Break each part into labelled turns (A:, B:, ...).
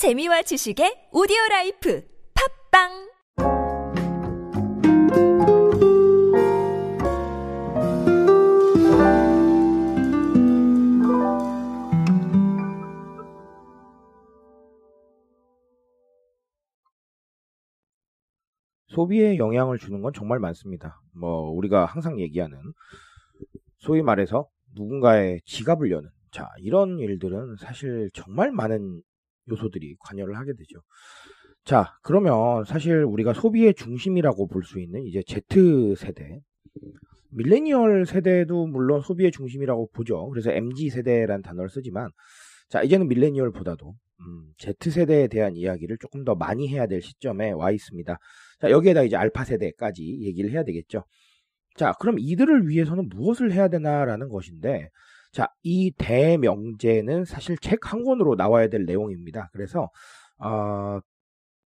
A: 재미와 지식의 오디오 라이프 팟빵
B: 소비에 영향을 주는 건 정말 많습니다. 뭐 우리가 항상 얘기하는 소위 말해서 누군가의 지갑을 여는 자 이런 일들은 사실 정말 많은 요소들이 관여를 하게 되죠. 자 그러면 사실 우리가 소비의 중심이라고 볼 수 있는 이제 Z 세대 밀레니얼 세대도 물론 소비의 중심이라고 보죠. 그래서 MG 세대라는 단어를 쓰지만 자 이제는 밀레니얼보다도 음, Z 세대에 대한 이야기를 조금 더 많이 해야 될 시점에 와 있습니다. 자 여기에다 이제 알파 세대까지 얘기를 해야 되겠죠. 자 그럼 이들을 위해서는 무엇을 해야 되나라는 것인데 자 이 대명제는 사실 책 한 권으로 나와야 될 내용입니다. 그래서 어,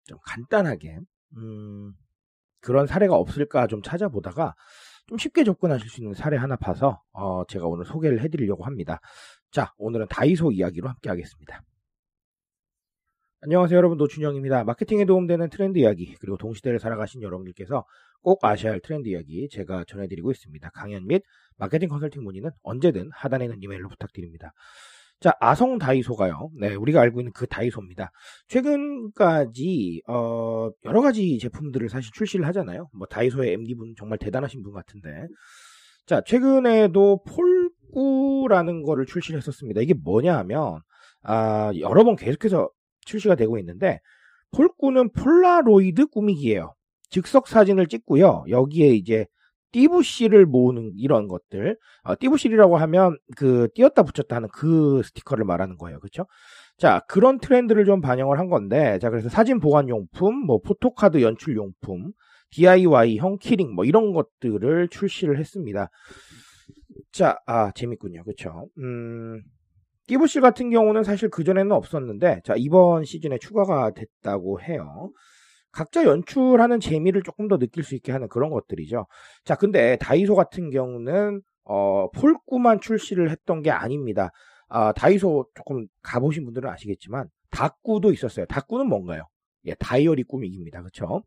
B: 좀 간단하게 음, 그런 사례가 없을까 좀 찾아보다가 좀 쉽게 접근하실 수 있는 사례 하나 봐서 어, 제가 오늘 소개를 해드리려고 합니다. 자, 오늘은 다이소 이야기로 함께 하겠습니다. 안녕하세요 여러분 노준영입니다. 마케팅에 도움되는 트렌드 이야기 그리고 동시대를 살아가신 여러분들께서 꼭 아셔야 할 트렌드 이야기 제가 전해드리고 있습니다. 강연 및 마케팅 컨설팅 문의는 언제든 하단에 있는 이메일로 부탁드립니다. 자, 아성 다이소가요. 네, 우리가 알고 있는 그 다이소입니다. 최근까지 어, 여러 가지 제품들을 사실 출시를 하잖아요. 뭐 다이소의 MD분 정말 대단하신 분 같은데. 자, 최근에도 폴꾸라는 거를 출시를 했었습니다. 이게 뭐냐 하면 아, 여러 번 계속해서 출시가 되고 있는데 폴꾸는 폴라로이드 꾸미기예요. 즉석 사진을 찍고요. 여기에 이제 띠부실을 모으는 이런 것들. 어, 띠부실이라고 하면 그 띄었다 붙였다 하는 그 스티커를 말하는 거예요. 그렇죠? 자, 그런 트렌드를 좀 반영을 한 건데 자, 그래서 사진 보관 용품, 뭐 photo card 연출 용품, DIY형 keyring 뭐 이런 것들을 출시를 했습니다. 자, 아, 재밌군요. 그렇죠? 음, 띠부실 같은 경우는 사실 그전에는 없었는데 자, 이번 시즌에 추가가 됐다고 해요. 각자 연출하는 재미를 조금 더 느낄 수 있게 하는 그런 것들이죠. 자, 근데 다이소 같은 경우는 어, 폴꾸만 출시를 했던 게 아닙니다. 아, 다이소 조금 가보신 분들은 아시겠지만 다꾸도 있었어요. 다꾸는 뭔가요? 예, 다이어리 꾸미기입니다. 그렇죠?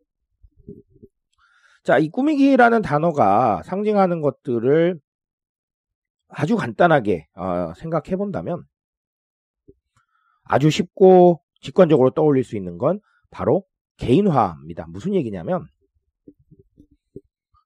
B: 자, 이 꾸미기라는 단어가 상징하는 것들을 아주 간단하게 어, 생각해 본다면 아주 쉽고 직관적으로 떠올릴 수 있는 건 바로 개인화입니다. 무슨 얘기냐면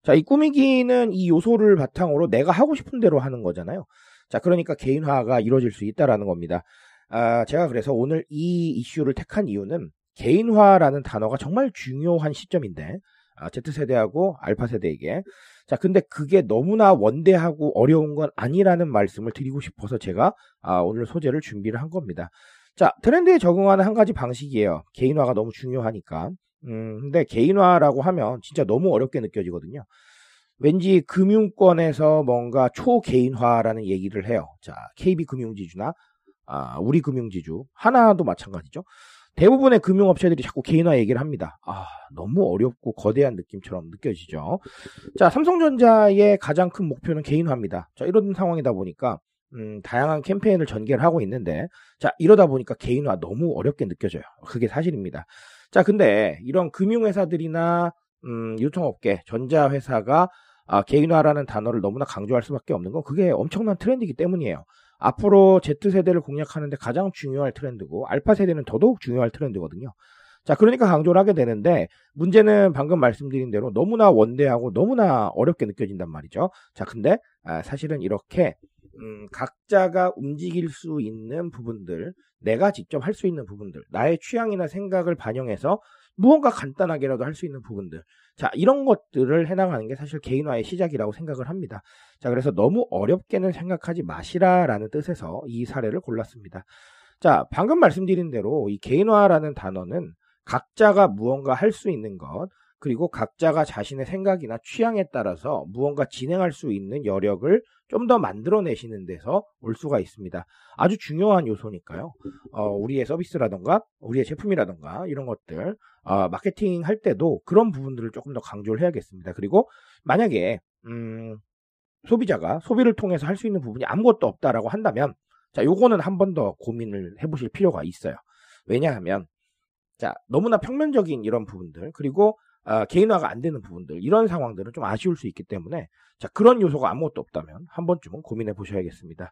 B: 자, 이 꾸미기는 이 요소를 바탕으로 내가 하고 싶은 대로 하는 거잖아요. 자, 그러니까 개인화가 이루어질 수 있다라는 겁니다. 아, 제가 그래서 오늘 이 이슈를 택한 이유는 개인화라는 단어가 정말 중요한 시점인데 아, Z세대하고 알파세대에게 자, 근데 그게 너무나 원대하고 어려운 건 아니라는 말씀을 드리고 싶어서 제가 아, 오늘 소재를 준비를 한 겁니다. 자, 트렌드에 적응하는 한 가지 방식이에요. 개인화가 너무 중요하니까. 음, 근데 개인화라고 하면 진짜 너무 어렵게 느껴지거든요. 왠지 금융권에서 뭔가 초개인화라는 얘기를 해요. 자, KB금융지주나 아, 우리금융지주, 하나도 마찬가지죠. 대부분의 금융업체들이 자꾸 개인화 얘기를 합니다. 아, 너무 어렵고 거대한 느낌처럼 느껴지죠. 자, 삼성전자의 가장 큰 목표는 개인화입니다. 자, 이런 상황이다 보니까 음, 다양한 캠페인을 전개를 하고 있는데, 자, 이러다 보니까 개인화 너무 어렵게 느껴져요. 그게 사실입니다. 자, 근데 이런 금융회사들이나, 음, 유통업계, 전자회사가 아, 개인화라는 단어를 너무나 강조할 수밖에 없는 건 그게 엄청난 트렌드이기 때문이에요. 앞으로 Z세대를 공략하는데 가장 중요할 트렌드고, 알파 세대는 더더욱 중요할 트렌드거든요. 자, 그러니까 강조를 하게 되는데, 문제는 방금 말씀드린 대로 너무나 원대하고 너무나 어렵게 느껴진단 말이죠. 자, 근데, 아, 사실은 이렇게 음, 각자가 움직일 수 있는 부분들, 내가 직접 할 수 있는 부분들, 나의 취향이나 생각을 반영해서 무언가 간단하게라도 할 수 있는 부분들. 자, 이런 것들을 해나가는 게 사실 개인화의 시작이라고 생각을 합니다. 자, 그래서 너무 어렵게는 생각하지 마시라라는 뜻에서 이 사례를 골랐습니다. 자, 방금 말씀드린 대로 이 개인화라는 단어는 각자가 무언가 할 수 있는 것, 그리고 각자가 자신의 생각이나 취향에 따라서 무언가 진행할 수 있는 여력을 좀 더 만들어내시는 데서 올 수가 있습니다. 아주 중요한 요소니까요. 어, 우리의 서비스라던가 우리의 제품이라던가 이런 것들 어, 마케팅 할 때도 그런 부분들을 조금 더 강조를 해야겠습니다. 그리고 만약에 음, 소비자가 소비를 통해서 할 수 있는 부분이 아무것도 없다라고 한다면 자, 요거는 한 번 더 고민을 해보실 필요가 있어요. 왜냐하면 자 너무나 평면적인 이런 부분들 그리고 어, 개인화가 안 되는 부분들 이런 상황들은 좀 아쉬울 수 있기 때문에 자 그런 요소가 아무것도 없다면 한 번쯤은 고민해 보셔야겠습니다.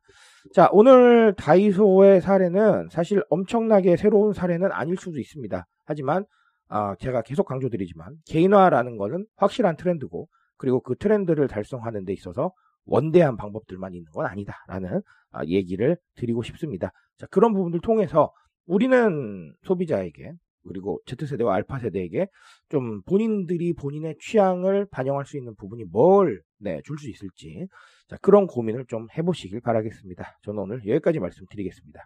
B: 자 오늘 다이소의 사례는 사실 엄청나게 새로운 사례는 아닐 수도 있습니다. 하지만 어, 제가 계속 강조드리지만 개인화라는 것은 확실한 트렌드고 그리고 그 트렌드를 달성하는 데 있어서 원대한 방법들만 있는 건 아니다라는 아, 얘기를 드리고 싶습니다. 자, 그런 부분들 통해서 우리는 소비자에게 그리고 Z세대와 알파세대에게 좀 본인들이 본인의 취향을 반영할 수 있는 부분이 뭘, 네, 줄 수 있을지. 자, 그런 고민을 좀 해보시길 바라겠습니다. 저는 오늘 여기까지 말씀드리겠습니다.